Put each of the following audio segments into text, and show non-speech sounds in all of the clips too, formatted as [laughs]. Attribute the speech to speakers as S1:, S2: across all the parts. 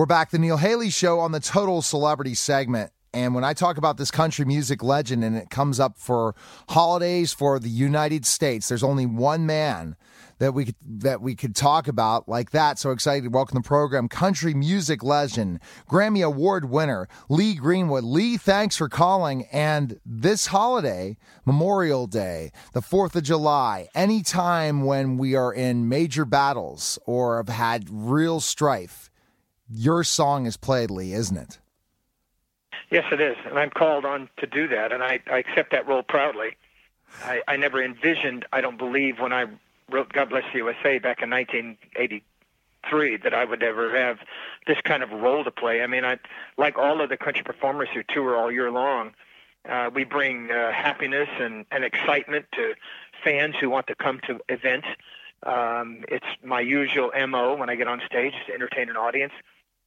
S1: We're back, the Neil Haley Show on the Total Celebrity segment. And when I talk about this country music legend and it comes up for holidays for the United States, there's only one man that we could, that we could talk about like that. So excited to welcome the program, country music legend, Grammy Award winner Lee Greenwood. Lee, thanks for calling. And this holiday, Memorial Day, the Fourth of July, any time when we are in major battles or have had real strife, your song is played, Lee, isn't it?
S2: Yes, it is, and I'm called on to do that, and I, I accept that role proudly. I, I never envisioned, I don't believe, when I wrote "God Bless the USA" back in 1983, that I would ever have this kind of role to play. I mean, I like all of the country performers who tour all year long. Uh, we bring uh, happiness and, and excitement to fans who want to come to events. Um, it's my usual mo when I get on stage to entertain an audience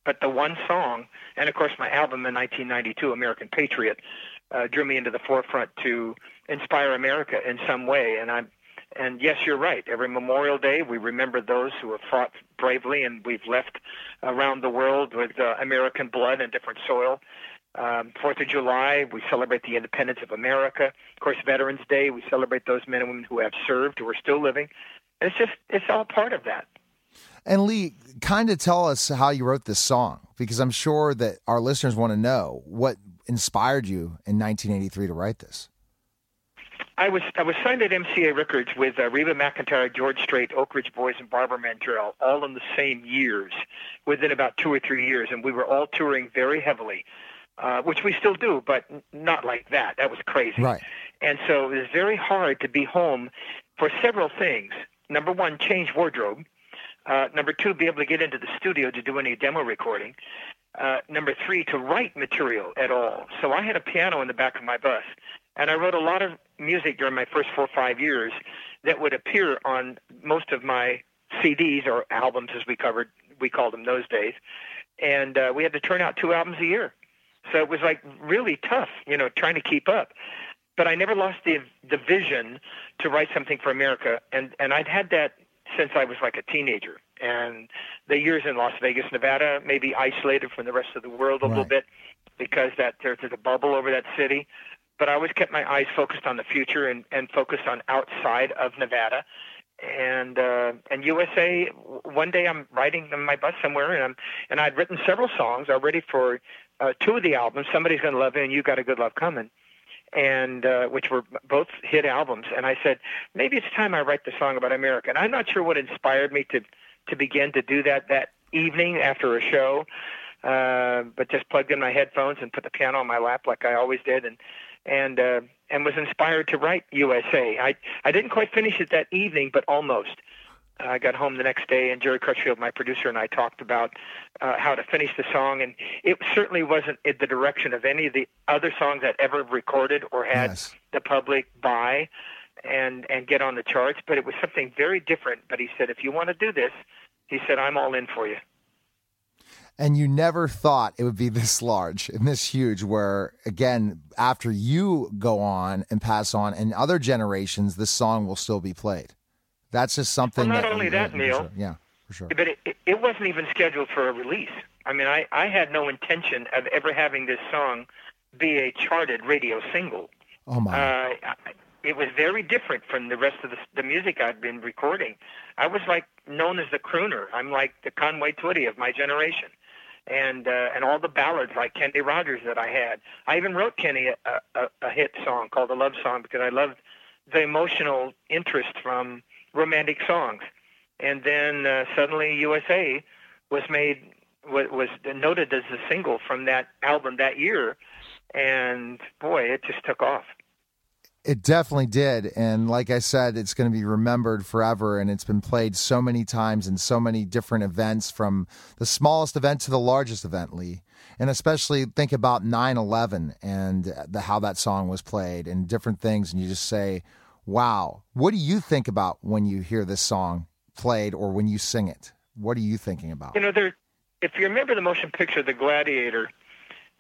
S2: but the one song, and of course my album in 1992, American Patriot, uh, drew me into the forefront to inspire America in some way. And I'm, and yes, you're right. Every Memorial Day, we remember those who have fought bravely, and we've left around the world with uh, American blood and different soil. Um, Fourth of July, we celebrate the independence of America. Of course, Veterans Day, we celebrate those men and women who have served, who are still living. And it's just, it's all part of that.
S1: And Lee, kind of tell us how you wrote this song because I'm sure that our listeners want to know what inspired you in 1983 to write this.
S2: I was I was signed at MCA Records with uh, Reba McEntire, George Strait, Oak Ridge Boys, and Barbara Mandrell, all in the same years, within about two or three years, and we were all touring very heavily, uh, which we still do, but not like that. That was crazy.
S1: Right.
S2: And so it was very hard to be home for several things. Number one, change wardrobe. Uh, number two, be able to get into the studio to do any demo recording. Uh, number three, to write material at all. So I had a piano in the back of my bus, and I wrote a lot of music during my first four or five years that would appear on most of my CDs or albums, as we covered, we called them those days. And uh, we had to turn out two albums a year, so it was like really tough, you know, trying to keep up. But I never lost the the vision to write something for America, and and I'd had that since I was like a teenager. And the years in Las Vegas, Nevada, maybe isolated from the rest of the world a right. little bit because that there's, there's a bubble over that city. But I always kept my eyes focused on the future and, and focused on outside of Nevada. And uh, and USA. One day I'm riding in my bus somewhere, and I'm and I'd written several songs already for uh, two of the albums. Somebody's gonna love you, and you got a good love coming and uh, which were both hit albums. And I said, maybe it's time I write the song about America. And I'm not sure what inspired me to to begin to do that that evening after a show, uh, but just plugged in my headphones and put the piano on my lap like I always did, and and uh, and was inspired to write USA. I I didn't quite finish it that evening, but almost. I got home the next day, and Jerry Crutchfield, my producer, and I talked about uh, how to finish the song. And it certainly wasn't in the direction of any of the other songs I'd ever recorded or had yes. the public buy and and get on the charts. But it was something very different. But he said, if you want to do this, he said, I'm all in for you.
S1: And you never thought it would be [laughs] this large and this huge, where again, after you go on and pass on, and other generations, this song will still be played. That's just something.
S2: Well, not
S1: that
S2: only that, Neil.
S1: Sure. Yeah, for sure.
S2: But it, it wasn't even scheduled for a release. I mean, I, I had no intention of ever having this song be a charted radio single.
S1: Oh my!
S2: Uh, it was very different from the rest of the, the music I'd been recording. I was like known as the crooner. I'm like the Conway Twitty of my generation, and uh, and all the ballads like Kenny Rogers that I had. I even wrote Kenny a, a, a hit song called a love song because I loved the emotional interest from romantic songs. And then uh, suddenly USA was made was noted as a single from that album that year, and boy, it just took off.
S1: It definitely did. And like I said, it's going to be remembered forever. And it's been played so many times in so many different events from the smallest event to the largest event, Lee. And especially think about 9 11 and the, how that song was played and different things. And you just say, wow. What do you think about when you hear this song played or when you sing it? What are you thinking about?
S2: You know, there. If you remember the motion picture, The Gladiator,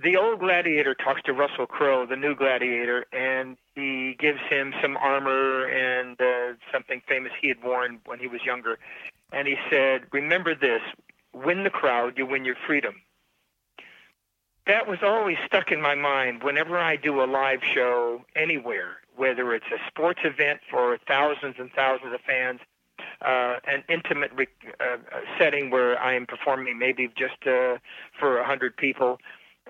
S2: the old gladiator talks to Russell Crowe, the new gladiator, and he gives him some armor and uh, something famous he had worn when he was younger. And he said, Remember this win the crowd, you win your freedom. that was always stuck in my mind whenever I do a live show anywhere, whether it's a sports event for thousands and thousands of fans, uh, an intimate re- uh, setting where I am performing maybe just uh, for a hundred people,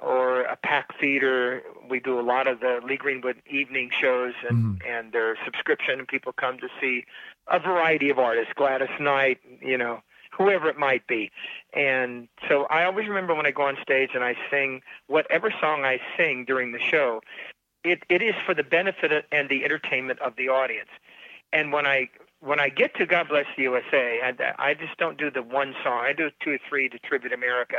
S2: or a pack theater. We do a lot of the Lee Greenwood evening shows, and mm-hmm. and their subscription, and people come to see a variety of artists, Gladys Knight, you know, whoever it might be. And so I always remember when I go on stage and I sing whatever song I sing during the show, it, it is for the benefit and the entertainment of the audience. And when I when I get to God Bless the USA, I, I just don't do the one song. I do two or three to tribute America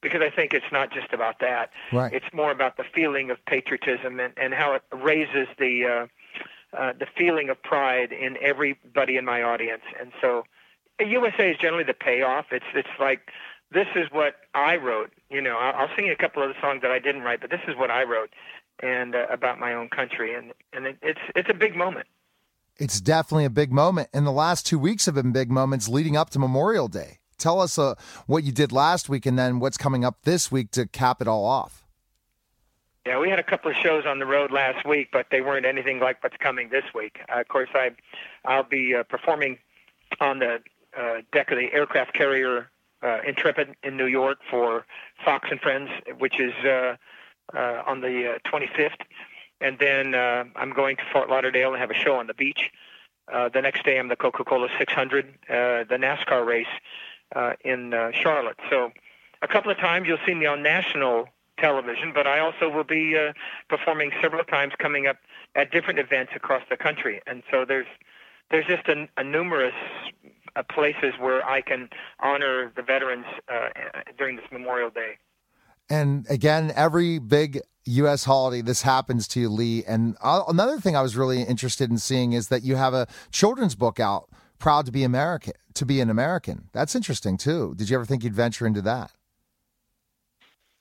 S2: because I think it's not just about that.
S1: Right.
S2: It's more about the feeling of patriotism and, and how it raises the uh, uh, the feeling of pride in everybody in my audience. And so, USA is generally the payoff. It's it's like this is what I wrote. You know, I'll, sing a couple of the songs that I didn't write, but this is what I wrote and uh, about my own country, and and it, it's it's a big moment.
S1: It's definitely a big moment, and the last two weeks have been big moments leading up to Memorial Day. Tell us uh, what you did last week, and then what's coming up this week to cap it all off.
S2: Yeah, we had a couple of shows on the road last week, but they weren't anything like what's coming this week. Uh, of course, I I'll be uh, performing on the uh, deck of the aircraft carrier uh, Intrepid in New York for Fox and Friends, which is uh, on the uh, 25th, and then uh, I'm going to Fort Lauderdale and have a show on the beach. Uh, the next day, I'm the Coca-Cola 600, uh, the NASCAR race uh, in uh, Charlotte. So, a couple of times you'll see me on national television, but I also will be uh, performing several times coming up at different events across the country. And so there's there's just a, a numerous uh, places where I can honor the veterans uh, during this Memorial Day.
S1: And again, every big U.S. holiday, this happens to you, Lee. And uh, another thing I was really interested in seeing is that you have a children's book out, "Proud to be American." To be an American, that's interesting too. Did you ever think you'd venture into that?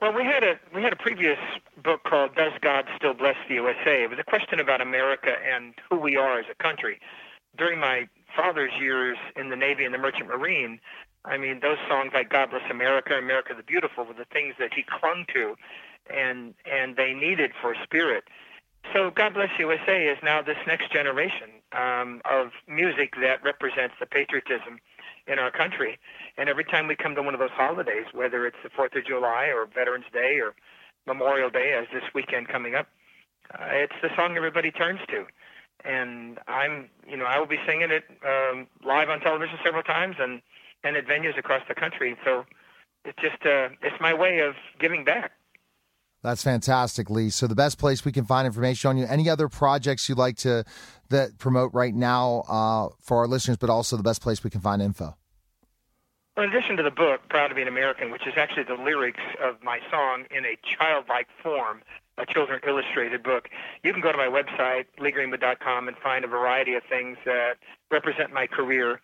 S2: Well, we had a we had a previous book called "Does God Still Bless the USA?" It was a question about America and who we are as a country. During my father's years in the Navy and the Merchant Marine, I mean, those songs like "God Bless America," "America the Beautiful" were the things that he clung to, and and they needed for spirit. So, "God Bless USA" is now this next generation um, of music that represents the patriotism in our country. And every time we come to one of those holidays, whether it's the Fourth of July or Veterans Day or Memorial Day, as this weekend coming up, uh, it's the song everybody turns to. And I'm, you know, I will be singing it um, live on television several times and and at venues across the country. So it's just uh, it's my way of giving back.
S1: That's fantastic, Lee. So the best place we can find information on you. Any other projects you'd like to that promote right now uh, for our listeners, but also the best place we can find info.
S2: Well, in addition to the book, Proud to be an American, which is actually the lyrics of my song in a childlike form, a children illustrated book, you can go to my website, leegreenwood.com, and find a variety of things that represent my career.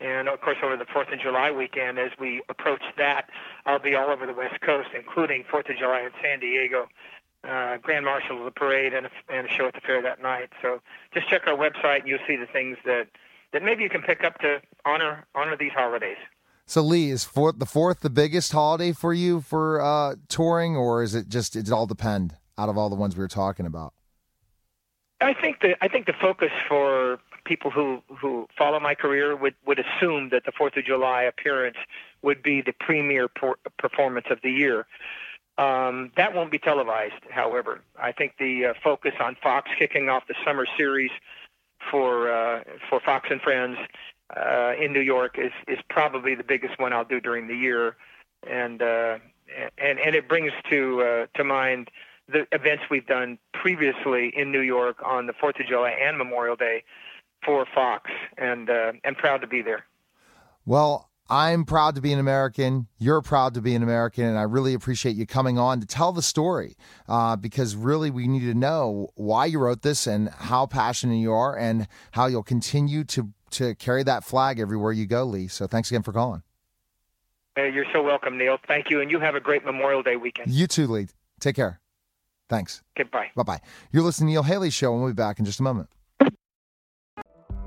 S2: And of course, over the Fourth of July weekend, as we approach that, I'll be all over the West Coast, including Fourth of July in San Diego, uh, Grand Marshal of the parade, and a, and a show at the fair that night. So just check our website, and you'll see the things that that maybe you can pick up to honor honor these holidays.
S1: So Lee, is fourth the fourth the biggest holiday for you for uh, touring, or is it just it all depend out of all the ones we were talking about?
S2: I think the I think the focus for people who who follow my career would would assume that the Fourth of July appearance would be the premier performance of the year. Um, that won't be televised, however. I think the uh, focus on Fox kicking off the summer series for uh, for Fox and Friends uh, in New York is is probably the biggest one I'll do during the year, and uh, and and it brings to uh, to mind the events we've done previously in New York on the Fourth of July and Memorial Day for Fox, and uh, and proud to be there.
S1: Well, I'm proud to be an American. You're proud to be an American, and I really appreciate you coming on to tell the story uh, because really we need to know why you wrote this and how passionate you are, and how you'll continue to to carry that flag everywhere you go, Lee. So thanks again for calling.
S2: Hey, you're so welcome, Neil. Thank you, and you have a great Memorial Day weekend.
S1: You too, Lee. Take care. Thanks.
S2: Goodbye.
S1: Bye bye. You're listening to Neil Haley Show, and we'll be back in just a moment.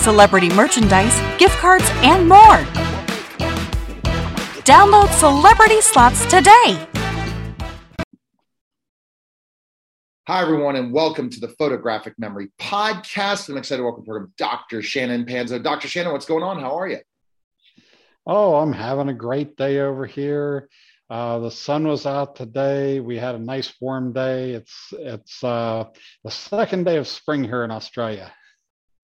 S3: celebrity merchandise, gift cards, and more. Download Celebrity Slots today.
S1: Hi, everyone, and welcome to the Photographic Memory Podcast. I'm excited to welcome program Dr. Shannon Panzo. Dr. Shannon, what's going on? How are you?
S4: Oh, I'm having a great day over here. Uh, the sun was out today. We had a nice warm day. It's it's uh, the second day of spring here in Australia.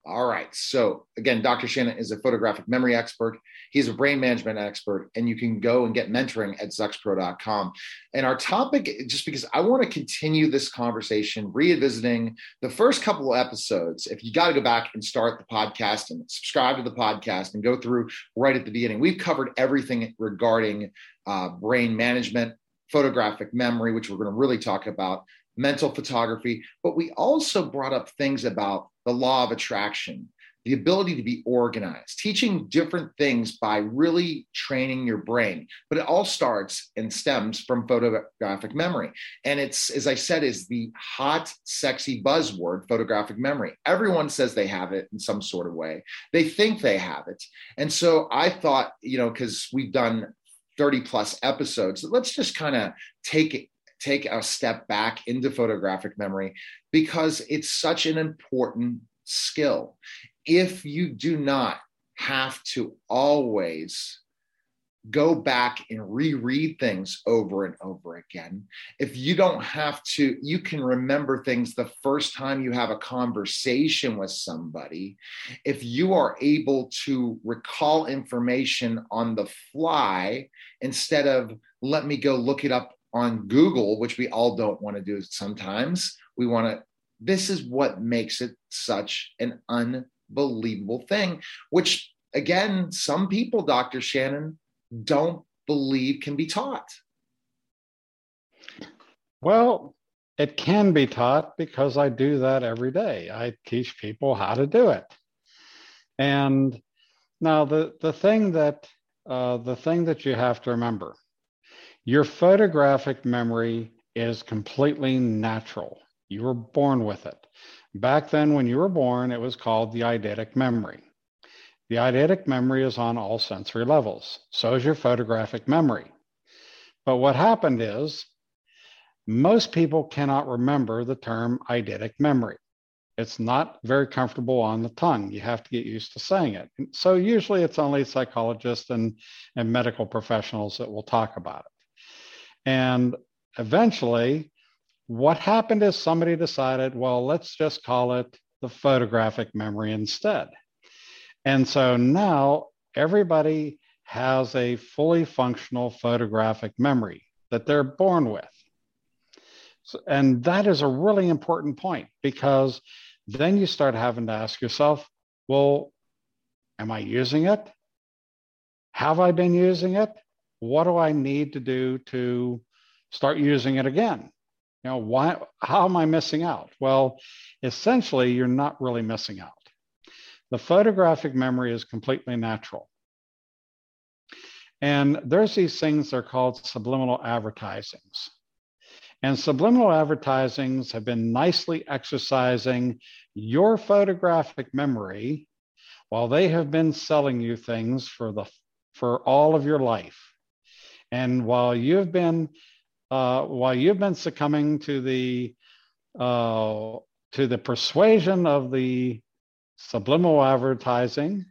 S1: All right. So again, Dr. Shannon is a photographic memory expert. He's a brain management expert, and you can go and get mentoring at zuxpro.com. And our topic, just because I want to continue this conversation, revisiting the first couple of episodes. If you got to go back and start the podcast and subscribe to the podcast and go through right at the beginning, we've covered everything regarding uh, brain management, photographic memory, which we're going to really talk about, mental photography, but we also brought up things about the law of attraction, the ability to be organized, teaching different things by really training your brain. But it all starts and stems from photographic memory. And it's, as I said, is the hot, sexy buzzword, photographic memory. Everyone says they have it in some sort of way. They think they have it. And so I thought, you know, because we've done 30 plus episodes, let's just kind of take it take a step back into photographic memory because it's such an important skill. If you do not have to always go back and reread things over and over again. If you don't have to, you can remember things the first time you have a conversation with somebody. If you are able to recall information on the fly instead of let me go look it up on Google, which we all don't want to do sometimes. We want to, this is what makes it such an unbelievable thing, which again, some people, Dr. Shannon, don't believe can be taught.
S4: Well, it can be taught because I do that every day. I teach people how to do it. And now the, the thing that uh, the thing that you have to remember your photographic memory is completely natural. You were born with it. Back then, when you were born, it was called the eidetic memory. The eidetic memory is on all sensory levels. So is your photographic memory. But what happened is most people cannot remember the term eidetic memory. It's not very comfortable on the tongue. You have to get used to saying it. So usually it's only psychologists and, and medical professionals that will talk about it. And eventually, what happened is somebody decided, well, let's just call it the photographic memory instead. And so now everybody has a fully functional photographic memory that they're born with. So, and that is a really important point because then you start having to ask yourself, well, am I using it? Have I been using it? What do I need to do to start using it again? You know, why, how am I missing out? Well, essentially, you're not really missing out. The photographic memory is completely natural. And there's these things that are called subliminal advertisings. And subliminal advertisings have been nicely exercising your photographic memory while they have been selling you things for the for all of your life. And while you've been uh, while you've been succumbing to the uh, to the persuasion of the subliminal advertising,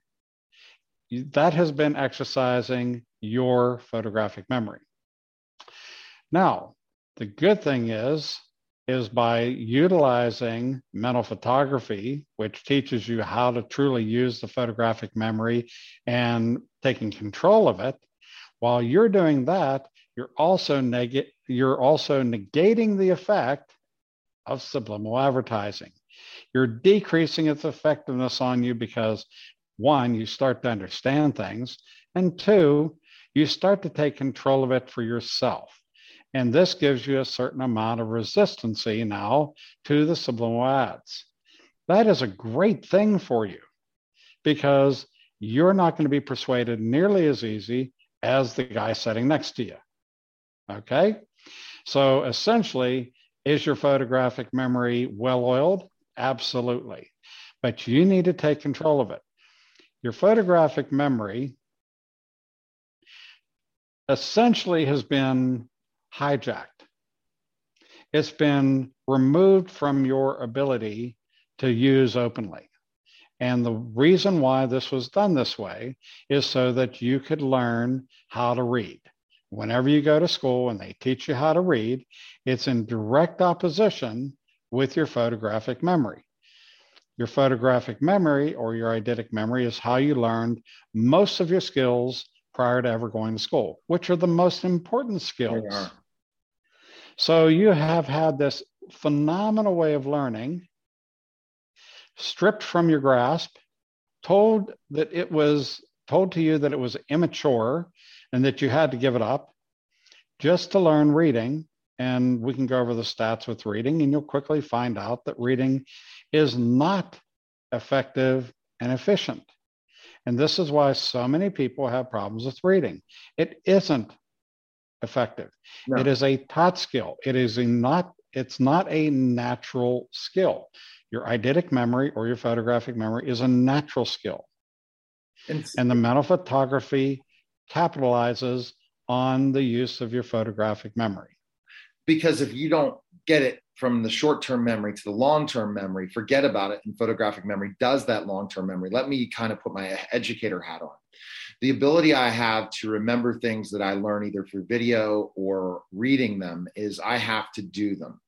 S4: that has been exercising your photographic memory. Now, the good thing is is by utilizing mental photography, which teaches you how to truly use the photographic memory and taking control of it, while you're doing that, you're also neg- you're also negating the effect of subliminal advertising. You're decreasing its effectiveness on you because one, you start to understand things, and two, you start to take control of it for yourself. And this gives you a certain amount of resistancy now to the subliminal ads. That is a great thing for you because you're not going to be persuaded nearly as easy as the guy sitting next to you. Okay. So essentially, is your photographic memory well oiled? Absolutely. But you need to take control of it. Your photographic memory essentially has been hijacked. It's been removed from your ability to use openly. And the reason why this was done this way is so that you could learn how to read. Whenever you go to school and they teach you how to read, it's in direct opposition with your photographic memory. Your photographic memory or your eidetic memory is how you learned most of your skills prior to ever going to school, which are the most important skills. So you have had this phenomenal way of learning stripped from your grasp, told that it was told to you that it was immature and that you had to give it up just to learn reading. And we can go over the stats with reading, and you'll quickly find out that reading is not effective and efficient. And this is why so many people have problems with reading. It isn't effective. No. It is a taught skill. It is a not it's not a natural skill. Your eidetic memory or your photographic memory is a natural skill. And, and the mental photography capitalizes on the use of your photographic memory.
S1: Because if you don't get it from the short term memory to the long term memory, forget about it. And photographic memory does that long term memory. Let me kind of put my educator hat on. The ability I have to remember things that I learn either through video or reading them is I have to do them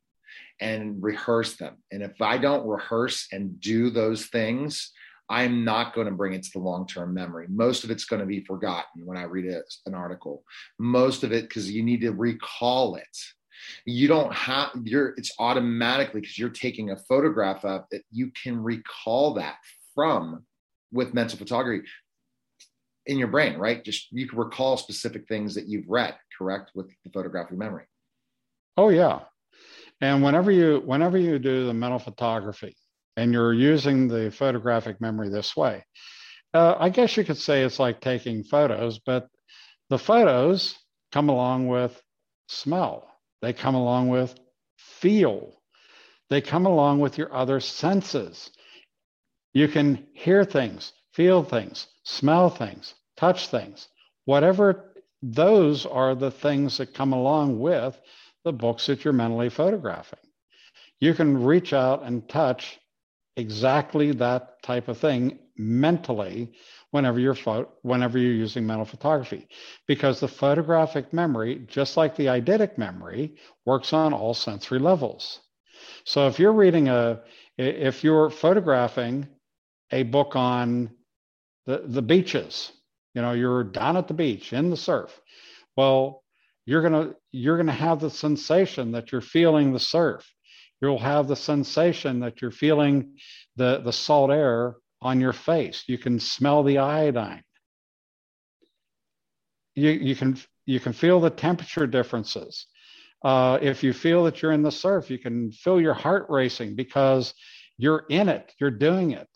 S1: and rehearse them. And if I don't rehearse and do those things, I'm not going to bring it to the long term memory. Most of it's going to be forgotten when I read a, an article. Most of it, because you need to recall it. You don't have, you're, it's automatically because you're taking a photograph of it, you can recall that from with mental photography in your brain, right? Just you can recall specific things that you've read, correct, with the photographic memory.
S4: Oh, yeah. And whenever you whenever you do the mental photography and you're using the photographic memory this way, uh, I guess you could say it's like taking photos, but the photos come along with smell. They come along with feel. They come along with your other senses. You can hear things, feel things, smell things, touch things. Whatever those are the things that come along with the books that you're mentally photographing. You can reach out and touch exactly that type of thing mentally whenever you're pho- whenever you're using mental photography because the photographic memory just like the eidetic memory works on all sensory levels so if you're reading a if you're photographing a book on the, the beaches you know you're down at the beach in the surf well you're going to you're going to have the sensation that you're feeling the surf. You'll have the sensation that you're feeling the the salt air on your face. You can smell the iodine. You you can you can feel the temperature differences. Uh, if you feel that you're in the surf you can feel your heart racing because you're in it. You're doing it.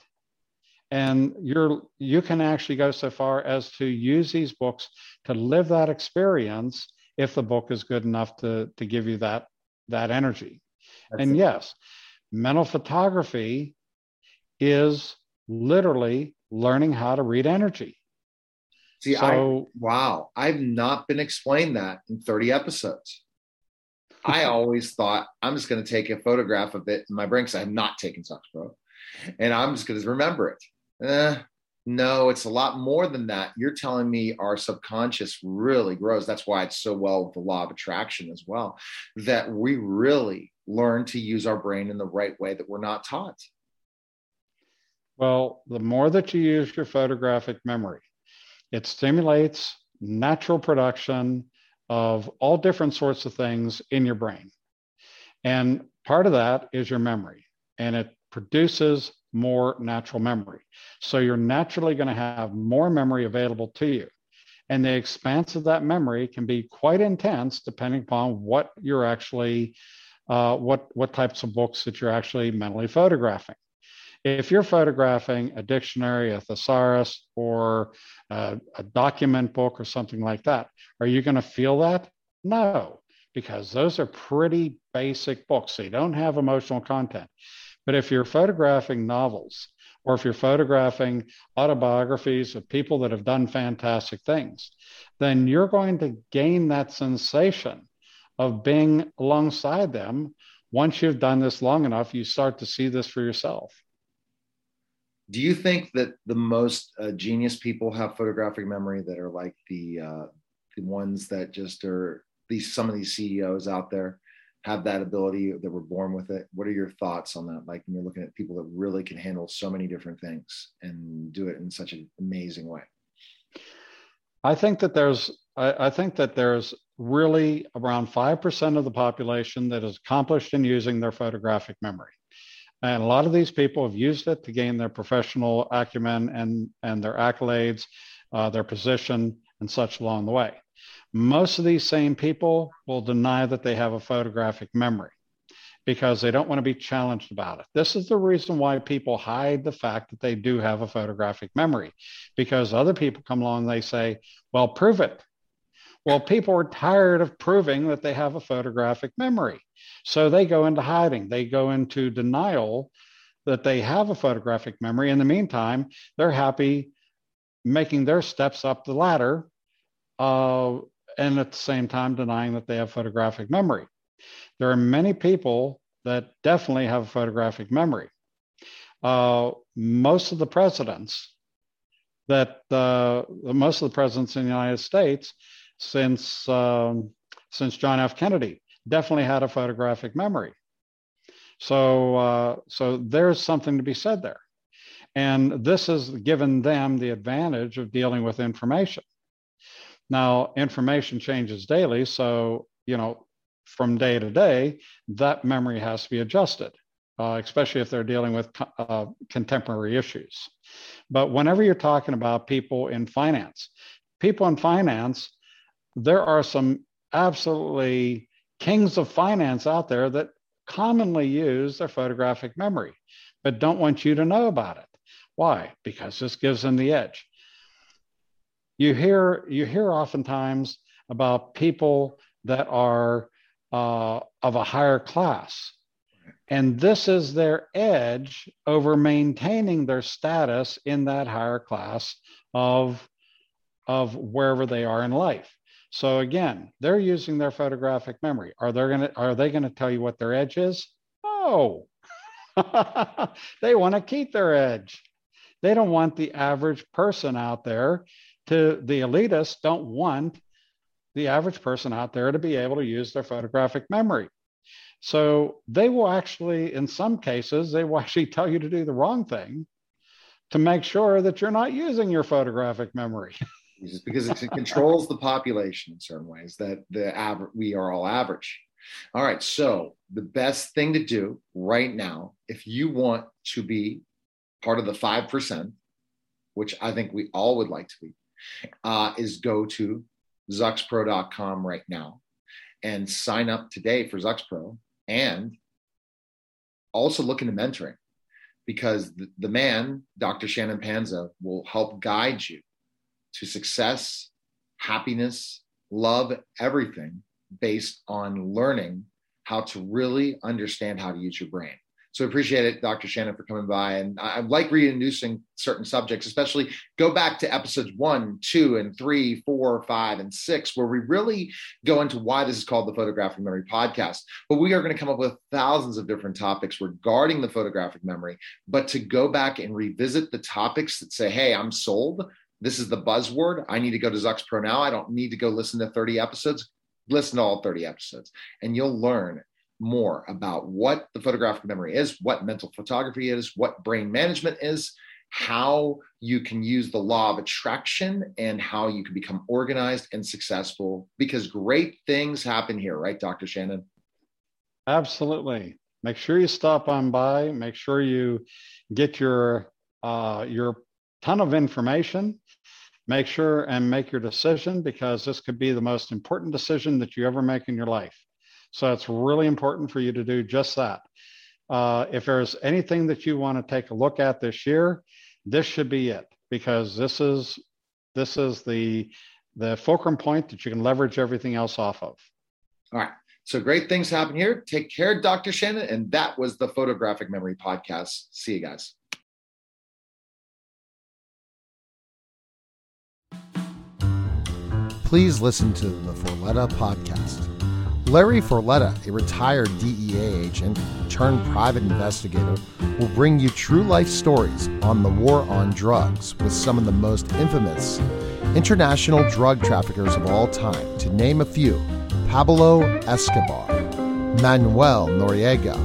S4: And you're you can actually go so far as to use these books to live that experience if the book is good enough to, to give you that, that energy. That's and it. yes, mental photography is literally learning how to read energy.
S1: See, so, I, wow, I've not been explained that in 30 episodes. I [laughs] always thought I'm just going to take a photograph of it in my brain because I have not taken Zux Pro, and I'm just going to remember it. Eh, no, it's a lot more than that. You're telling me our subconscious really grows. That's why it's so well with the law of attraction as well, that we really learn to use our brain in the right way that we're not taught.
S4: Well, the more that you use your photographic memory, it stimulates natural production of all different sorts of things in your brain. And part of that is your memory, and it produces more natural memory. So you're naturally going to have more memory available to you. And the expanse of that memory can be quite intense depending upon what you're actually, uh, what, what types of books that you're actually mentally photographing. If you're photographing a dictionary, a thesaurus, or a, a document book or something like that, are you going to feel that? No, because those are pretty basic books. They don't have emotional content. But if you're photographing novels, or if you're photographing autobiographies of people that have done fantastic things, then you're going to gain that sensation of being alongside them. Once you've done this long enough, you start to see this for yourself.
S1: Do you think that the most uh, genius people have photographic memory that are like the uh, the ones that just are these some of these CEOs out there have that ability that were born with it. What are your thoughts on that? Like when you're looking at people that really can handle so many different things and do it in such an amazing way.
S4: I think that there's I, I think that there's really around five percent of the population that is accomplished in using their photographic memory. And a lot of these people have used it to gain their professional acumen and, and their accolades, uh, their position, and such along the way. Most of these same people will deny that they have a photographic memory because they don't want to be challenged about it. This is the reason why people hide the fact that they do have a photographic memory because other people come along and they say, well, prove it. Well, people are tired of proving that they have a photographic memory. So they go into hiding, they go into denial that they have a photographic memory. In the meantime, they're happy making their steps up the ladder uh, and at the same time denying that they have photographic memory. There are many people that definitely have photographic memory. Uh, most of the presidents that uh, most of the presidents in the United States since um, since John F. Kennedy definitely had a photographic memory. So uh, so there's something to be said there, and this has given them the advantage of dealing with information. Now, information changes daily. So, you know, from day to day, that memory has to be adjusted, uh, especially if they're dealing with uh, contemporary issues. But whenever you're talking about people in finance, people in finance, there are some absolutely kings of finance out there that commonly use their photographic memory, but don't want you to know about it. Why? Because this gives them the edge you hear you hear oftentimes about people that are uh, of a higher class. And this is their edge over maintaining their status in that higher class of of wherever they are in life. So again they're using their photographic memory. Are they going to are they going to tell you what their edge is? No. [laughs] They want to keep their edge. They don't want the average person out there to the elitists don't want the average person out there to be able to use their photographic memory. So they will actually, in some cases, they will [laughs] actually tell you to do the wrong thing to make sure that you're not using your photographic memory. [laughs]
S1: because it controls the population in certain ways that the average we are all average. All right, so the best thing to do right now, if you want to be part of the five percent, which I think we all would like to be, uh, is go to zuxpro.com right now and sign up today for Zuxpro and also look into mentoring because the, the man, Dr. Shannon Panzo, will help guide you to success, happiness, love, everything based on learning how to really understand how to use your brain. So I appreciate it, Dr. Shannon, for coming by. And I like reintroducing certain subjects, especially go back to episodes one, two, and three, four, five, and six, where we really go into why this is called the Photographic Memory Podcast. But we are going to come up with thousands of different topics regarding the photographic memory. But to go back and revisit the topics that say, hey, I'm sold. This is the buzzword. I need to go to Zux Pro now. I don't need to go listen to 30 episodes listen to all 30 episodes and you'll learn more about what the photographic memory is, what mental photography is, what brain management is, how you can use the law of attraction, and how you can become organized and successful because great things happen here, right, Dr. Shannon?
S4: Absolutely. Make sure you stop on by, make sure you get your uh, your ton of information make sure and make your decision because this could be the most important decision that you ever make in your life. So it's really important for you to do just that. Uh, if there's anything that you want to take a look at this year, this should be it because this is this is the the fulcrum point that you can leverage everything else off of.
S1: All right. So great things happen here. Take care, Dr. Shannon. And that was the Photographic Memory Podcast. See you guys. Please listen to the Forletta podcast. Larry Forletta, a retired DEA agent turned private investigator, will bring you true life stories on the war on drugs with some of the most infamous international drug traffickers of all time, to name a few Pablo Escobar, Manuel Noriega,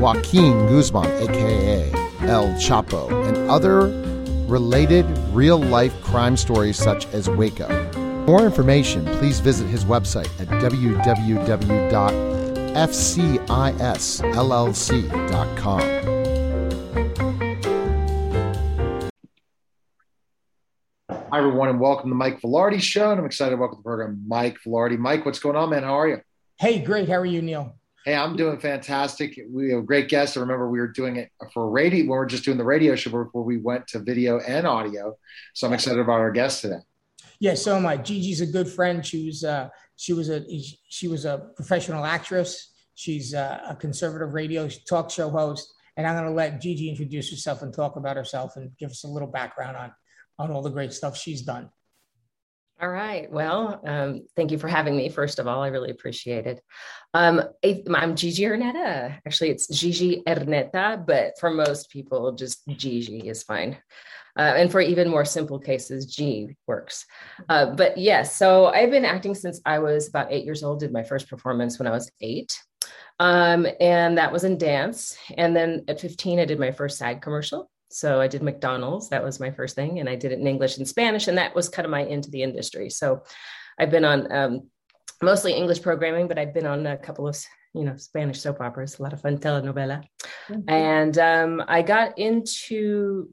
S1: Joaquin Guzman, aka El Chapo, and other related real life crime stories such as Waco. For more information, please visit his website at www.fcisllc.com. Hi, everyone, and welcome to the Mike Vilardi Show. And I'm excited to welcome to the program Mike Vilardi. Mike, what's going on, man? How are you?
S5: Hey, great. How are you, Neil?
S1: Hey, I'm doing fantastic. We have a great guest. I remember we were doing it for radio when we are just doing the radio show before we went to video and audio. So I'm excited about our guest today.
S5: Yeah, so am I. Gigi's a good friend. She was uh, she was a she was a professional actress. She's a, a conservative radio talk show host. And I'm going to let Gigi introduce herself and talk about herself and give us a little background on on all the great stuff she's done.
S6: All right. Well, um, thank you for having me. First of all, I really appreciate it. Um, I'm Gigi Erneta. Actually, it's Gigi Erneta, but for most people, just Gigi is fine. Uh, and for even more simple cases, G works. Uh, but yes, so I've been acting since I was about eight years old. Did my first performance when I was eight, um, and that was in dance. And then at 15, I did my first SAG commercial. So I did McDonald's. That was my first thing, and I did it in English and Spanish, and that was kind of my into the industry. So I've been on um, mostly English programming, but I've been on a couple of you know Spanish soap operas, a lot of fun telenovela, mm-hmm. and um, I got into.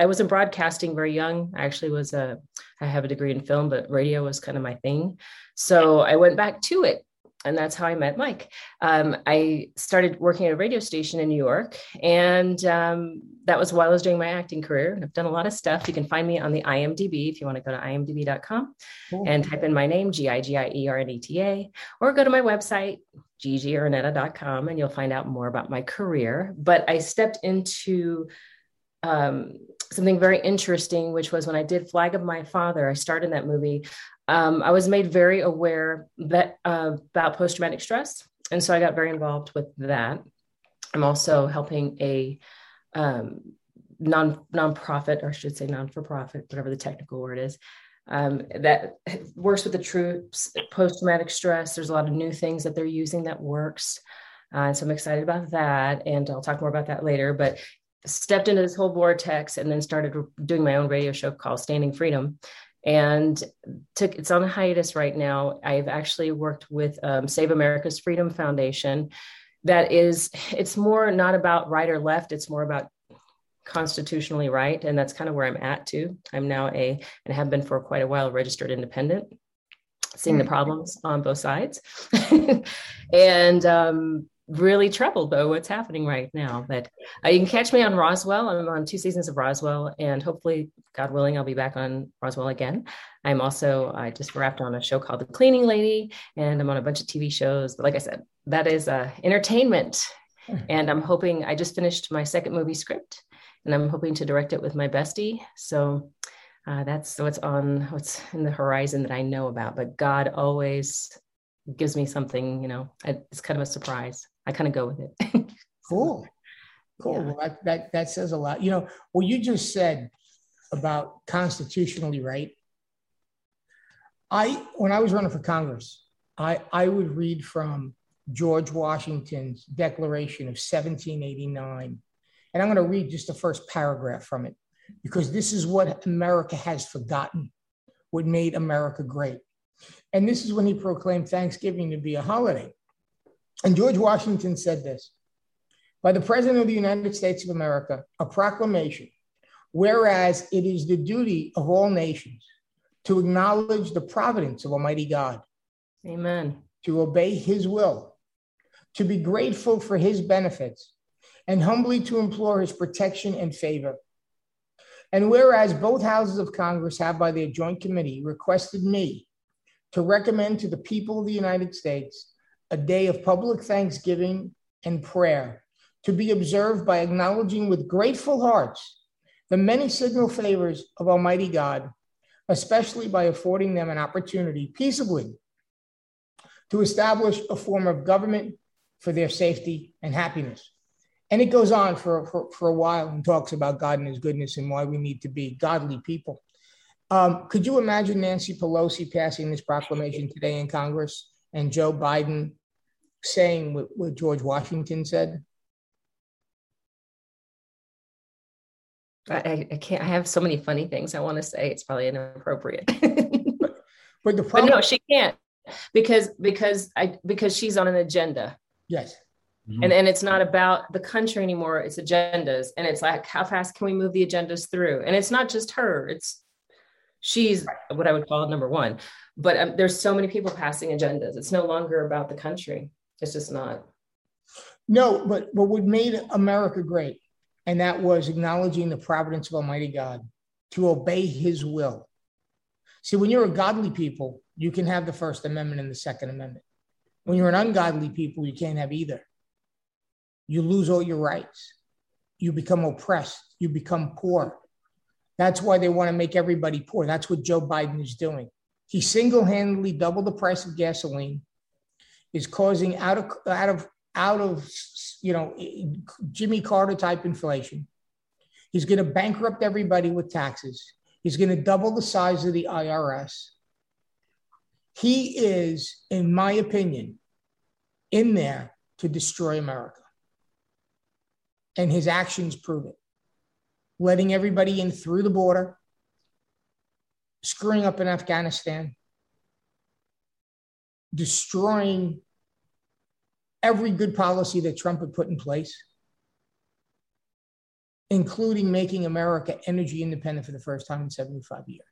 S6: I was in broadcasting very young. I actually was a. I have a degree in film, but radio was kind of my thing. So I went back to it and that's how I met Mike. Um, I started working at a radio station in New York, and um, that was while I was doing my acting career. I've done a lot of stuff. You can find me on the IMDb if you want to go to imdb.com cool. and type in my name, G I G I E R N E T A, or go to my website, gigierneta.com, and you'll find out more about my career. But I stepped into um, something very interesting, which was when I did Flag of My Father. I starred in that movie um, I was made very aware that uh, about post traumatic stress, and so I got very involved with that. I'm also helping a um, non nonprofit, or I should say non for profit, whatever the technical word is, um, that works with the troops post traumatic stress. There's a lot of new things that they're using that works, uh, so I'm excited about that. And I'll talk more about that later. But stepped into this whole vortex and then started doing my own radio show called Standing Freedom and took it's on hiatus right now. I've actually worked with um, Save America's Freedom Foundation. That is, it's more not about right or left. It's more about constitutionally right, and that's kind of where I'm at too. I'm now a and have been for quite a while registered independent, seeing the hmm. problems on both sides, [laughs] and um, really troubled by what's happening right now. But uh, you can catch me on Roswell. I'm on two seasons of Roswell, and hopefully, God willing, I'll be back on Roswell again. I'm also I just wrapped on a show called The Cleaning Lady, and I'm on a bunch of TV shows. But like I said, that is uh, entertainment, [laughs] and I'm hoping I just finished my second movie script, and I'm hoping to direct it with my bestie. So. Uh, that's what's on what's in the horizon that I know about. But God always gives me something, you know, it's kind of a surprise. I kind of go with it. [laughs]
S5: cool. Cool. Yeah. Well, that, that, that says a lot. You know, what you just said about constitutionally right. I, when I was running for Congress, I, I would read from George Washington's Declaration of 1789. And I'm going to read just the first paragraph from it because this is what America has forgotten, what made America great. And this is when he proclaimed Thanksgiving to be a holiday. And George Washington said this by the President of the United States of America, a proclamation Whereas it is the duty of all nations to acknowledge the providence of Almighty God,
S6: Amen.
S5: to obey His will, to be grateful for His benefits, and humbly to implore His protection and favor. And whereas both houses of Congress have, by their joint committee, requested me to recommend to the people of the United States a day of public thanksgiving and prayer to be observed by acknowledging with grateful hearts the many signal favors of Almighty God, especially by affording them an opportunity peaceably to establish a form of government for their safety and happiness. And it goes on for, for, for a while and talks about God and his goodness and why we need to be godly people. Um, could you imagine Nancy Pelosi passing this proclamation today in Congress and Joe Biden saying what, what George Washington said?
S6: I, I can't. I have so many funny things I want to say. It's probably inappropriate.
S5: but, [laughs] but the
S6: but
S5: problem,
S6: no, she can't because because I because she's on an agenda,
S5: yes,
S6: and and it's not about the country anymore. It's agendas, and it's like how fast can we move the agendas through? And it's not just her. It's she's what I would call number one. But um, there's so many people passing agendas. It's no longer about the country. It's just not.
S5: no, but but what made America great, and that was acknowledging the providence of Almighty God to obey His will. See, when you're a godly people, you can have the First Amendment and the Second Amendment. When you're an ungodly people, you can't have either. You lose all your rights. You become oppressed. You become poor. That's why they want to make everybody poor. That's what Joe Biden is doing. He single-handedly doubled the price of gasoline, is causing out of out of out of you know Jimmy Carter type inflation. He's going to bankrupt everybody with taxes. He's going to double the size of the IRS. He is, in my opinion, in there to destroy America. And his actions prove it. Letting everybody in through the border, screwing up in Afghanistan, destroying every good policy that Trump had put in place, including making America energy independent for the first time in 75 years.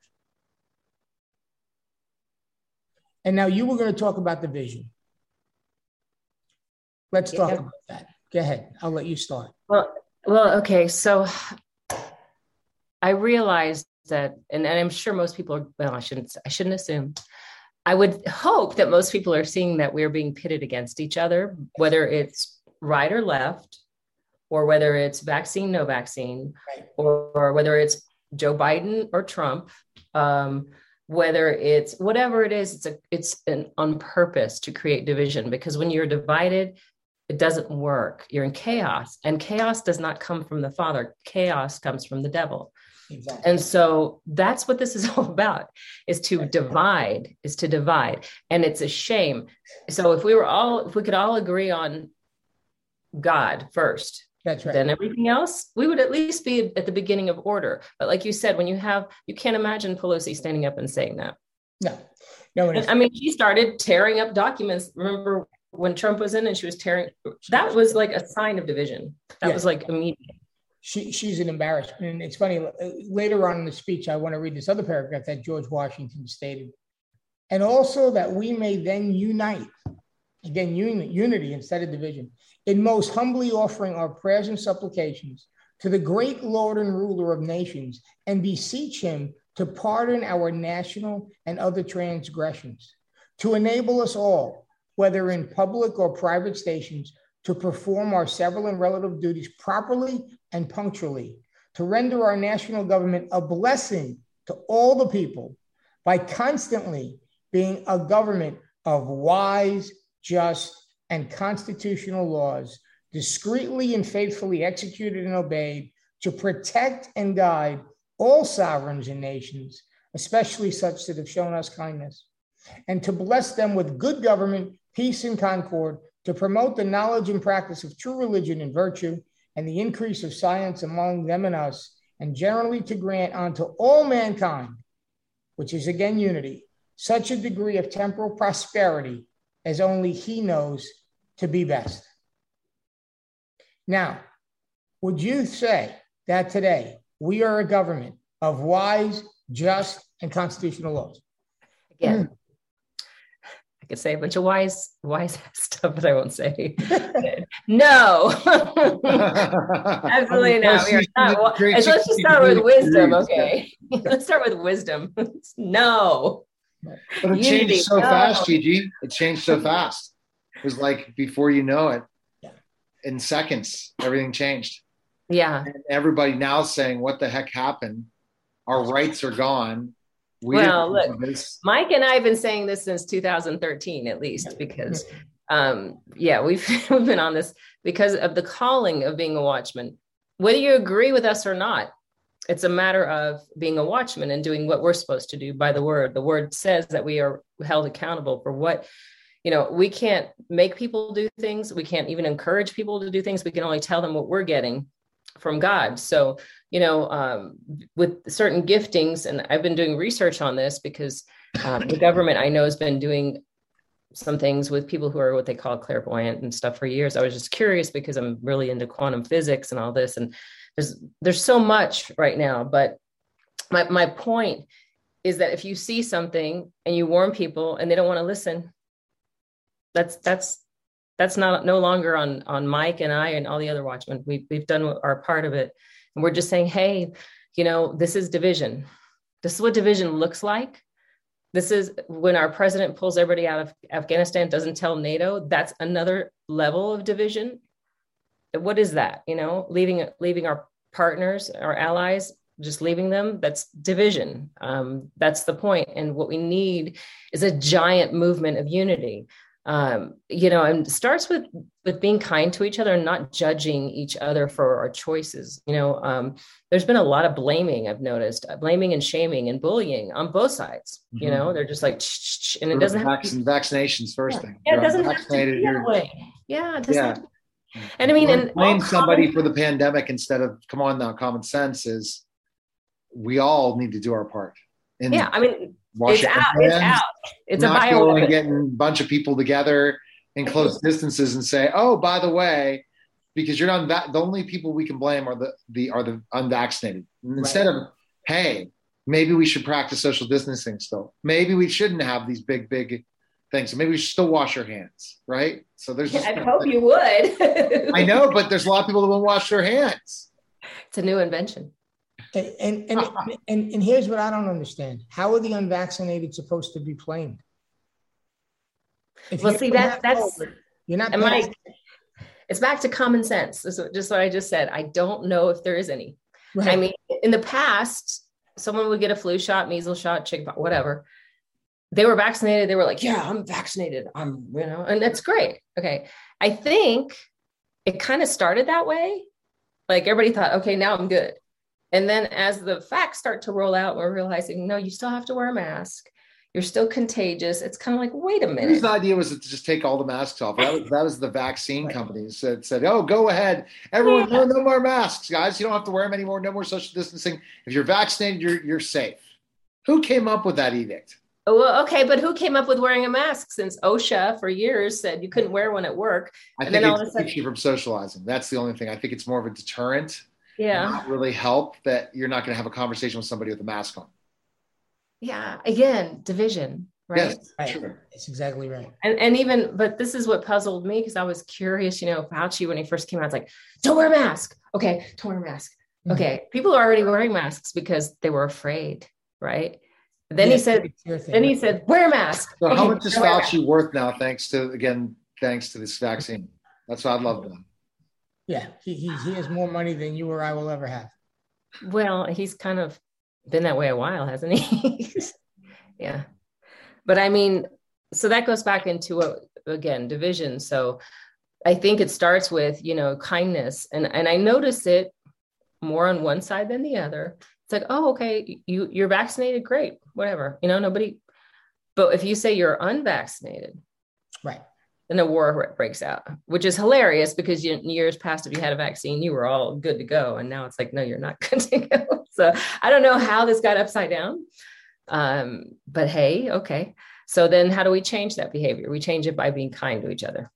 S5: And now you were going to talk about the vision. Let's talk
S6: Yeah.
S5: about that. Go ahead. I'll let you start.
S6: Well, well, okay. So I realized that, and, and I'm sure most people are. Well, I shouldn't. I shouldn't assume. I would hope that most people are seeing that we're being pitted against each other, whether it's right or left, or whether it's vaccine, no vaccine,
S5: Right.
S6: or, or whether it's Joe Biden or Trump. Um, whether it's whatever it is, it's a it's an on purpose to create division because when you're divided, it doesn't work. You're in chaos, and chaos does not come from the Father. Chaos comes from the devil.
S5: Exactly.
S6: And so that's what this is [laughs] all about is to divide, is to divide. And it's a shame. So if we were all, if we could all agree on God first,
S5: That's right.
S6: then everything else, we would at least be at the beginning of order. But like you said, when you have, you can't imagine Pelosi standing up and saying that.
S5: no, no, and
S6: I mean, she started tearing up documents. Remember when Trump was in and she was tearing, that was like a sign of division. That
S5: Yeah.
S6: was like immediate.
S5: She, she's an embarrassment. And it's funny, later on in the speech, I want to read this other paragraph that George Washington stated. And also that we may then unite, again, uni- unity instead of division, in most humbly offering our prayers and supplications to the great Lord and ruler of nations and beseech him to pardon our national and other transgressions, to enable us all, whether in public or private stations, to perform our several and relative duties properly and punctually, to render our national government a blessing to all the people by constantly being a government of wise, just, and constitutional laws, discreetly and faithfully executed and obeyed to protect and guide all sovereigns and nations, especially such that have shown us kindness, and to bless them with good government, peace, and concord, to promote the knowledge and practice of true religion and virtue, and the increase of science among them and us, and generally to grant unto all mankind, which is again unity, such a degree of temporal prosperity as only he knows to be best. Now, would you say that today We are a government of wise, just, and constitutional laws.
S6: Again, could say a bunch of wise, wise [laughs] stuff, but I won't say. [laughs] no, [laughs] absolutely not. We are not. Let's just start with wisdom, okay? Let's start with wisdom. no.
S1: But it changed so no. fast, Gigi. It changed so fast. It was like before you know it, in seconds, everything changed.
S6: Yeah.
S1: And everybody now saying, "What the heck happened? Our rights are gone."
S6: We well, look, Mike and I have been saying this since 2013, at least, because, um, yeah, we've [laughs] we've been on this because of the calling of being a watchman. Whether you agree with us or not, it's a matter of being a watchman and doing what we're supposed to do by the word. The word says that we are held accountable for what you know we can't make people do things we can't even encourage people to do things we can only tell them what we're getting from god. So you know um, with certain giftings and i've been doing research on this because um, the government i know has been doing some things with people who are what they call clairvoyant and stuff for years. I was just curious because i'm really into quantum physics and all this and there's there's so much right now but my, my point is that if you see something and you warn people and they don't want to listen that's that's that's not no longer on on Mike and I and all the other watchmen. We we've done our part of it, and we're just saying, hey, you know, this is division. This is what division looks like. This is when our president pulls everybody out of Afghanistan, doesn't tell NATO. That's another level of division. What is that? You know, leaving leaving our partners, our allies, just leaving them. That's division. Um, that's the point. And what we need is a giant movement of unity um, you know, and starts with with being kind to each other and not judging each other for our choices. You know, um, there's been a lot of blaming I've noticed, uh, blaming and shaming and bullying on both sides. Mm-hmm. You know, they're just like, and it doesn't
S1: have to be, vaccinations first
S6: yeah.
S1: thing.
S6: Yeah, it doesn't have to be that way. Yeah, yeah. To, and I mean, and
S1: blame somebody common, for the pandemic instead of come on now, common sense is we all need to do our part.
S6: And yeah, I mean, it's out. Hands, it's out. It's
S1: not a bio. and getting a bunch of people together in close distances and say, "Oh, by the way," because you're not. The only people we can blame are the the are the unvaccinated. Instead of, "Hey, maybe we should practice social distancing still. Maybe we shouldn't have these big big things. Maybe we should still wash our hands, right?" So there's.
S6: Yeah, [laughs] I hope you would. [laughs]
S1: I know, but there's a lot of people that won't wash their hands.
S6: It's a new invention.
S5: And, and, uh-huh. and, and, and here's what I don't understand. How are the unvaccinated supposed to be blamed?
S6: If well, see, that, that's, COVID, you're not, Mike, it's back to common sense. This is just what I just said. I don't know if there is any. Right. I mean, in the past, someone would get a flu shot, measles shot, chicken, whatever. They were vaccinated. They were like, yeah, I'm vaccinated. I'm, you know, and that's great. Okay. I think it kind of started that way. Like everybody thought, okay, now I'm good. And then as the facts start to roll out, we're realizing, no, you still have to wear a mask. You're still contagious. It's kind of like, wait a minute.
S1: His idea was to just take all the masks off. That was, that was the vaccine right. companies that said, oh, go ahead. Everyone, yeah. no, no more masks, guys. You don't have to wear them anymore. No more social distancing. If you're vaccinated, you're, you're safe. Who came up with that edict?
S6: Oh, well, okay, but who came up with wearing a mask since OSHA for years said you couldn't wear one at work?
S1: I and think it keeps sudden- you from socializing. That's the only thing. I think it's more of a deterrent
S6: yeah.
S1: not really help that you're not going to have a conversation with somebody with a mask on.
S6: Yeah again division right?
S5: Yes, right. sure it's exactly right.
S6: And, and even but this is what puzzled me because i was curious you know fauci when he first came out it's like don't wear a mask. Okay don't wear a mask. Mm-hmm. okay people are already wearing masks because they were afraid right? Then yeah, he said then he said wear a mask.
S1: So okay, how much is fauci worth now thanks to again thanks to this vaccine? That's what i'd love to know
S5: yeah, he, he, he has more money than you or I will ever have.
S6: Well, he's kind of been that way a while, hasn't he? [laughs] yeah. But I mean, so that goes back into a, again division. So I think it starts with, you know, kindness. And and I notice it more on one side than the other. It's like, oh, okay, you you're vaccinated, great, whatever. You know, nobody but if you say you're unvaccinated,
S5: right
S6: then a war breaks out, which is hilarious because you, years past, if you had a vaccine, you were all good to go. And now it's like, no, you're not [laughs] good to go. So I don't know how this got upside down. Um, but hey, okay. So then how do we change that behavior? We change it by being kind to each other.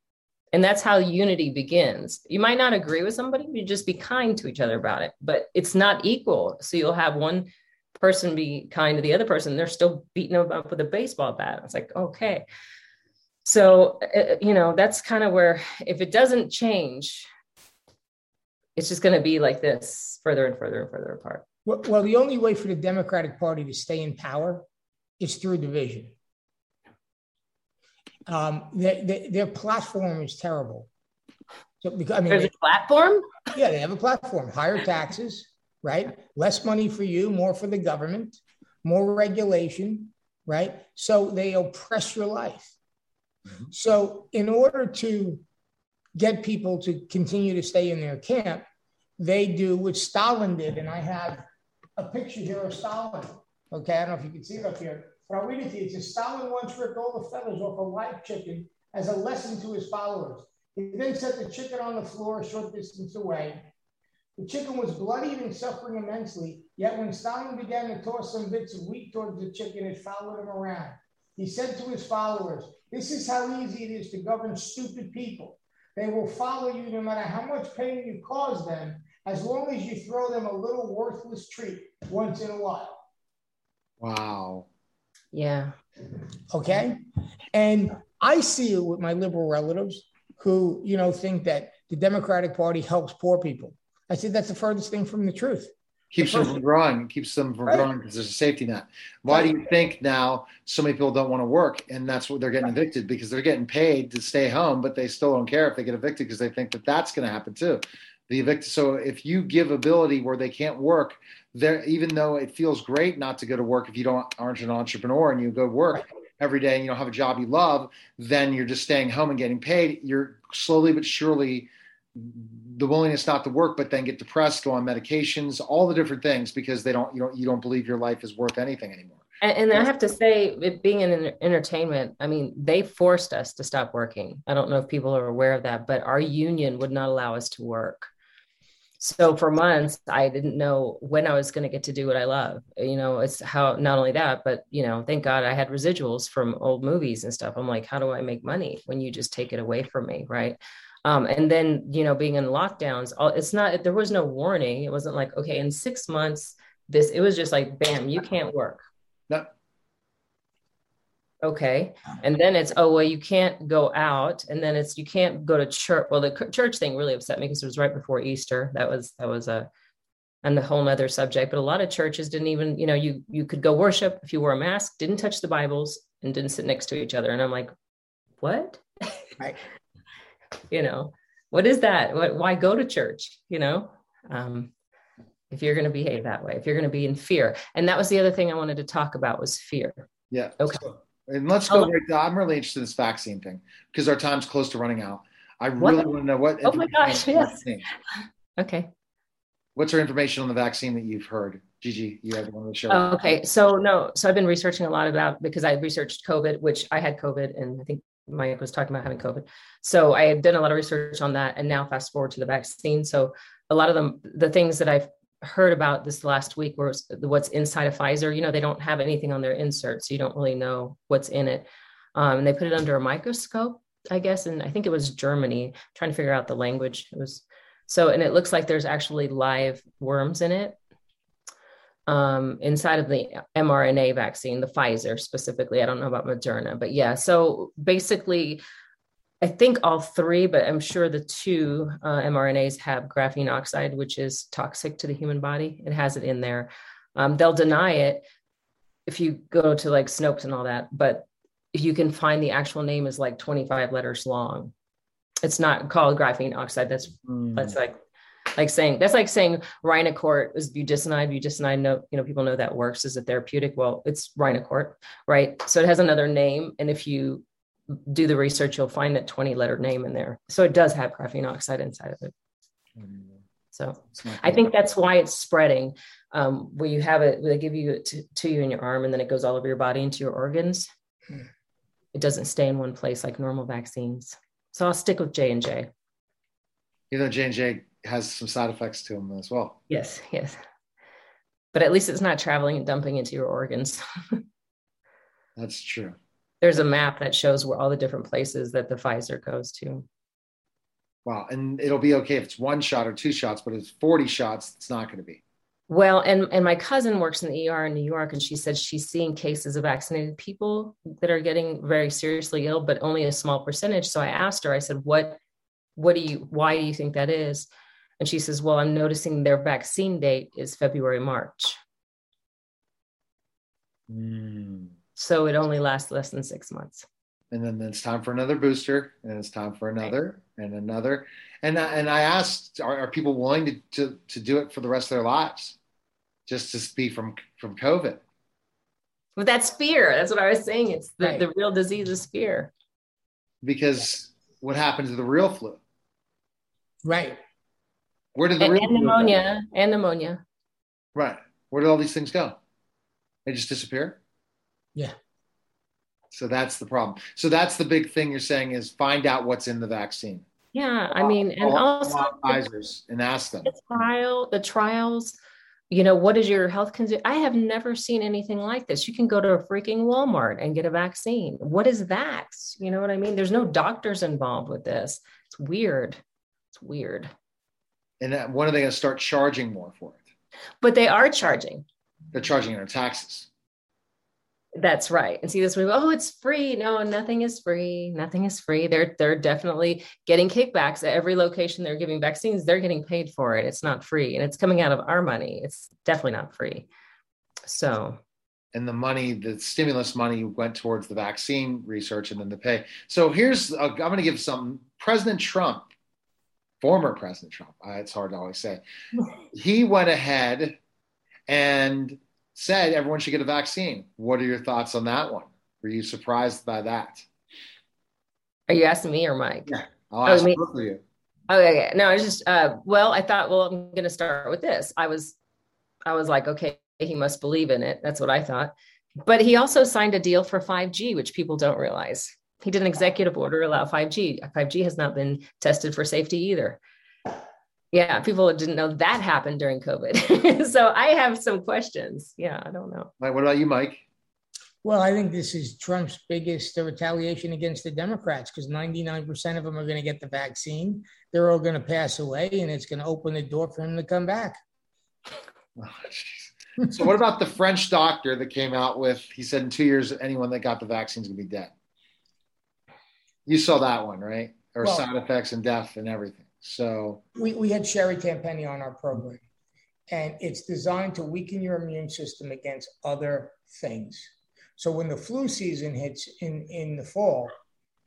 S6: And that's how unity begins. You might not agree with somebody, you just be kind to each other about it, but it's not equal. So you'll have one person be kind to the other person. They're still beating them up with a baseball bat. It's like, okay. So, uh, uh, you know, that's kind of where if it doesn't change, it's just going to be like this further and further and further apart.
S5: Well, well, the only way for the Democratic Party to stay in power is through division. Um, their, platform is terrible. So, because, I mean,
S6: There's a platform?
S5: yeah, they have a platform higher taxes, right? Less money for you, more for the government, more regulation, right? So they oppress your life. Mm-hmm. So, in order to get people to continue to stay in their camp, they do what Stalin did. And I have a picture here of Stalin. Okay, I don't know if you can see it up here, but I'll read it to you. It says Stalin once ripped all the feathers off a live chicken as a lesson to his followers. He then set the chicken on the floor a short distance away. The chicken was bloodied and suffering immensely, yet when Stalin began to toss some bits of wheat towards the chicken, it followed him around. He said to his followers, This is how easy it is to govern stupid people. They will follow you no matter how much pain you cause them, as long as you throw them a little worthless treat once in a while.
S1: Wow.
S6: Yeah.
S5: Okay. And I see it with my liberal relatives who, you know, think that the Democratic Party helps poor people. I said that's the furthest thing from the truth.
S1: Keeps them from growing, keeps them from right. growing because there's a safety net. Why do you think now so many people don't want to work and that's what they're getting evicted because they're getting paid to stay home, but they still don't care if they get evicted because they think that that's going to happen too. The evicted. So if you give ability where they can't work, there even though it feels great not to go to work if you don't aren't an entrepreneur and you go work every day and you don't have a job you love, then you're just staying home and getting paid. You're slowly but surely the willingness not to work, but then get depressed, go on medications, all the different things because they don't you don't you don't believe your life is worth anything anymore.
S6: And, and I have to say, being in entertainment, I mean, they forced us to stop working. I don't know if people are aware of that, but our union would not allow us to work. So for months, I didn't know when I was going to get to do what I love. You know, it's how not only that, but you know, thank God I had residuals from old movies and stuff. I'm like, how do I make money when you just take it away from me, right? Um, and then you know being in lockdowns it's not there was no warning. It wasn't like okay in six months this it was just like bam you can't work.
S1: No.
S6: okay. And then it's oh well you can't go out. And then it's you can't go to church. Well the church thing really upset me because it was right before easter. That was that was a and the whole nother subject. But a lot of churches didn't even you know you you could go worship if you wore a mask didn't touch the bibles and didn't sit next to each other. And i'm like what? Right you know what is that? What, why go to church? You know um, if you're going to behave that way if you're going to be in fear. And that was the other thing i wanted to talk about was fear.
S1: Yeah. Okay. So, and let's go oh, right i'm really interested in this vaccine thing because our time's close to running out. I really what? want to know what
S6: oh my gosh yes. okay.
S1: What's our information on the vaccine that you've heard? Gigi, you have one of the show.
S6: okay, so no, so I've been researching a lot about because I researched COVID, which I had COVID, and I think Mike was talking about having COVID. So I had done a lot of research on that and now fast forward to the vaccine. So a lot of the things that I've heard about this last week was what's inside of Pfizer. You know, they don't have anything on their insert, so you don't really know what's in it. Um, and they put it under a microscope, I guess, and I think it was Germany. trying to figure out the language. It was so, and it looks like there's actually live worms in it um, inside of the mRNA vaccine, the Pfizer specifically. I don't know about Moderna, but yeah. So basically, I think all three, but I'm sure the two uh, mRNAs have graphene oxide, which is toxic to the human body. It has it in there. Um, they'll deny it if you go to like Snopes and all that, but if you can find the actual name is like 25 letters long. It's not called graphene oxide. That's mm. that's like like saying that's like saying Rhinocort is budesonide. Budesonide, no, you know, people know that works as a therapeutic. Well, it's Rhinocort, right? So it has another name, and if you do the research, you'll find that 20 letter name in there. So it does have graphene oxide inside of it. So I think that's why it's spreading. Um, where you have it, they give you it to, to, you in your arm, and then it goes all over your body into your organs. It doesn't stay in one place like normal vaccines. So I'll stick with J and J.
S1: You know, J and J has some side effects to them as well.
S6: Yes, yes. But at least it's not traveling and dumping into your organs. [laughs]
S1: That's true.
S6: There's a map that shows where all the different places that the Pfizer goes to.
S1: Wow. And it'll be okay if it's one shot or two shots, but if it's 40 shots, it's not going to be.
S6: Well, and and my cousin works in the ER in New York, and she said she's seeing cases of vaccinated people that are getting very seriously ill, but only a small percentage. So I asked her, I said, "What, what do you? Why do you think that is?" And she says, "Well, I'm noticing their vaccine date is February March,
S1: Mm.
S6: so it only lasts less than six months."
S1: And then it's time for another booster, and it's time for another and another. And I, and I asked, are, are people willing to, to to do it for the rest of their lives, just to be from from COVID?
S6: But that's fear. That's what I was saying. It's the,
S5: Right.
S6: the real disease is fear.
S1: Because what happened to the real flu?
S5: Right.
S1: Where did the
S6: And,
S1: real
S6: and
S1: flu go?
S6: pneumonia. And pneumonia.
S1: Right. Where did all these things go? They just disappear.
S5: Yeah.
S1: So that's the problem. So that's the big thing you're saying is find out what's in the vaccine.
S6: Yeah. I mean, and
S1: Call-
S6: also
S1: call Pfizer's and ask them.
S6: the trial, the trials, you know, what is your health concern? I have never seen anything like this. You can go to a freaking Walmart and get a vaccine. What is that? You know what I mean? There's no doctors involved with this. It's weird. It's weird.
S1: And that- when are they going to start charging more for it?
S6: But they are charging.
S1: They're charging our taxes.
S6: That's right. And see this we oh, it's free. No, nothing is free. Nothing is free. They're they're definitely getting kickbacks at every location they're giving vaccines. They're getting paid for it. It's not free. And it's coming out of our money. It's definitely not free. So
S1: and the money, the stimulus money went towards the vaccine research and then the pay. So here's, uh, I'm going to give some President Trump, former President Trump, uh, it's hard to always say, he went ahead and said everyone should get a vaccine. What are your thoughts on that one? Were you surprised by that?
S6: are you asking me or Mike?
S1: Yeah. I'll
S6: Oh,
S1: ask
S6: me-
S1: both of you.
S6: Okay. No, I was just uh well, I thought, well, I'm gonna start with this. I was I was like, okay, he must believe in it. That's what I thought. But he also signed a deal for 5G, which people don't realize. He did an executive order allow 5G. 5G has not been tested for safety either. Yeah, people didn't know that happened during COVID. [laughs] so I have some questions. Yeah, I don't know.
S1: Mike, what about you, Mike?
S5: Well, I think this is Trump's biggest retaliation against the Democrats because 99% of them are going to get the vaccine. They're all going to pass away, and it's going to open the door for him to come back.
S1: Oh, so what about the French doctor that came out with, he said in two years, anyone that got the vaccine is going to be dead. You saw that one, right? Or
S5: Well-
S1: side effects and death and everything. So
S5: We, we had Sherri Tenpenny on our program, and it's designed to weaken your immune system against other things. So when the flu season hits in, in the fall,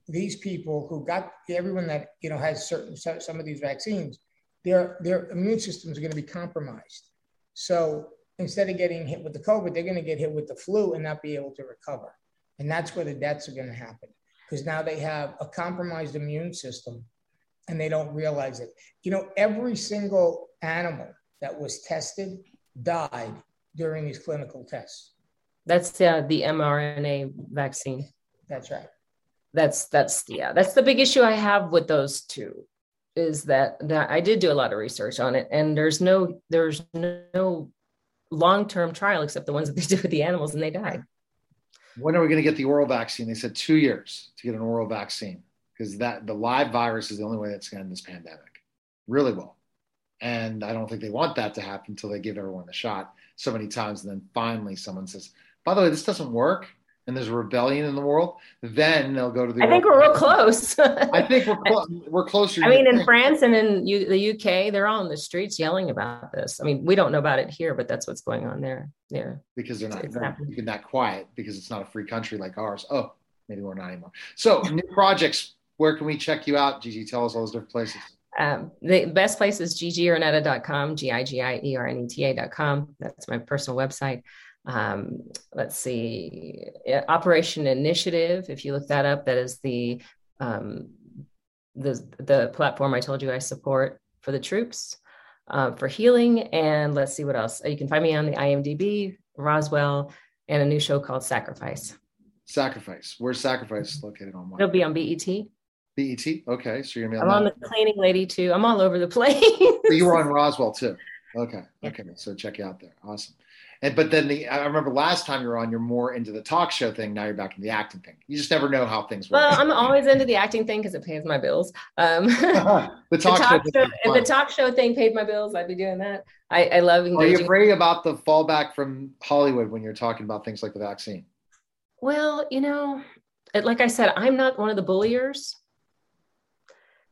S5: these people who got everyone that you know has certain some of these vaccines, their their immune systems are going to be compromised. So instead of getting hit with the COVID, they're going to get hit with the flu and not be able to recover. And that's where the deaths are going to happen because now they have a compromised immune system and they don't realize it. You know, every single animal that was tested died during these clinical tests.
S6: That's uh, the mRNA vaccine.
S5: That's right.
S6: that's that's yeah that's the big issue i have with those two is that that i did do a lot of research on it and there's no there's no long-term trial except the ones that they did with the animals and they died
S1: when are we going to get the oral vaccine? They said two years to get an oral vaccine because that the live virus is the only way that's going to end this pandemic really well. And I don't think they want that to happen until they give everyone the shot so many times. And then finally someone says, by the way, this doesn't work. And there's a rebellion in the world. Then they'll go to the.
S6: i think we're real close [laughs]
S1: I think we're clo- we're closer.
S6: I mean, in
S1: think.
S6: France and in U- the UK, they're all in the streets yelling about this. I mean, we don't know about it here, but that's what's going on there. There.
S1: because they're not
S6: It's
S1: they're
S6: happening.
S1: keeping that quiet because it's not a free country like ours. Oh, maybe we're not anymore. So new projects. Where can we check you out, Gigi? Tell us all those different places.
S6: Um, the best place is gigierneta.com, G-I-G-I-E-R-N-E-T-A.com. That's my personal website. Um, let's see, Operation Initiative. If you look that up, that is the um, the the platform I told you I support for the troops uh, for healing. And let's see what else. You can find me on the IMDb, Roswell, and a new show called Sacrifice.
S1: Sacrifice. Where's Sacrifice located on
S6: It'll be on BET.
S1: BET. Okay, so you're gonna be On
S6: I'm
S1: on
S6: on the cleaning lady too. I'm all over the [laughs] place.
S1: So you were on Roswell too. Okay. Okay. So check you out there. Awesome. And but then the I remember last time you were on, you're more into the talk show thing. Now you're back in the acting thing. You just never know how things work.
S6: Well, I'm always into the acting thing because it pays my bills. Um,
S1: the [laughs]
S6: the
S1: talk, [laughs]
S6: talk
S1: show.
S6: show, if the talk show thing paid my bills, I'd be doing that. I, I love
S1: Are you
S6: engaging.
S1: afraid about the fallback from Hollywood when you're talking about things like the vaccine?
S6: Well, you know, it, like I said, I'm not one of the bulliers.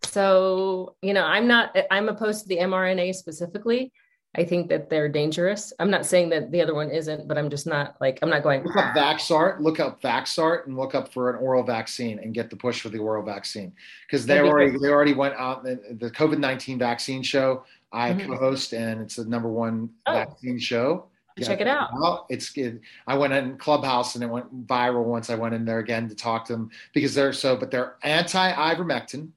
S6: So, you know, I'm not, I'm opposed to the mRNA specifically. I think that they're dangerous. I'm not saying that the other one isn't, but I'm just not like, I'm not going,
S1: Look up Vaxart. Look up Vaxart and look up for an oral vaccine and get the push for the oral vaccine because they already they already went out the, the COVID nineteen vaccine show. I
S6: Mhm.
S1: co-host and it's the number one
S6: Oh.
S1: vaccine show.
S6: Check it out.
S1: It's good. I went in Clubhouse and it went viral once I went in there again to talk to them because they're so, but they're anti-ivermectin,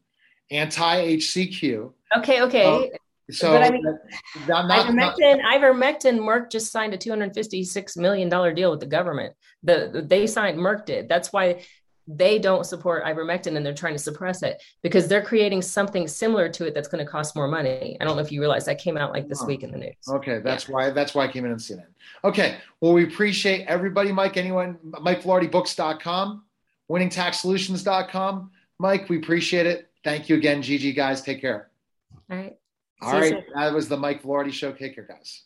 S1: anti-HCQ.
S6: okay, okay.
S1: Oh, So
S6: But I mean,
S1: not, not, not-
S6: ivermectin, ivermectin, Merck just signed a $256 million deal with the government. The they signed, Merck did. That's why they don't support ivermectin and they're trying to suppress it because they're creating something similar to it that's going to cost more money. I don't know if you realize that came out like this
S1: Oh.
S6: week in the news.
S1: Okay, that's why that's why I came in and seen it. Okay, well, we appreciate everybody, Mike. Anyone, MikeVilardiBooks.com, WinningTaxSolutions.com. Mike, we appreciate it. Thank you again, Gigi. Guys, take care.
S6: All right.
S1: All right, that was the Mike Vilardi Show. Take care, guys.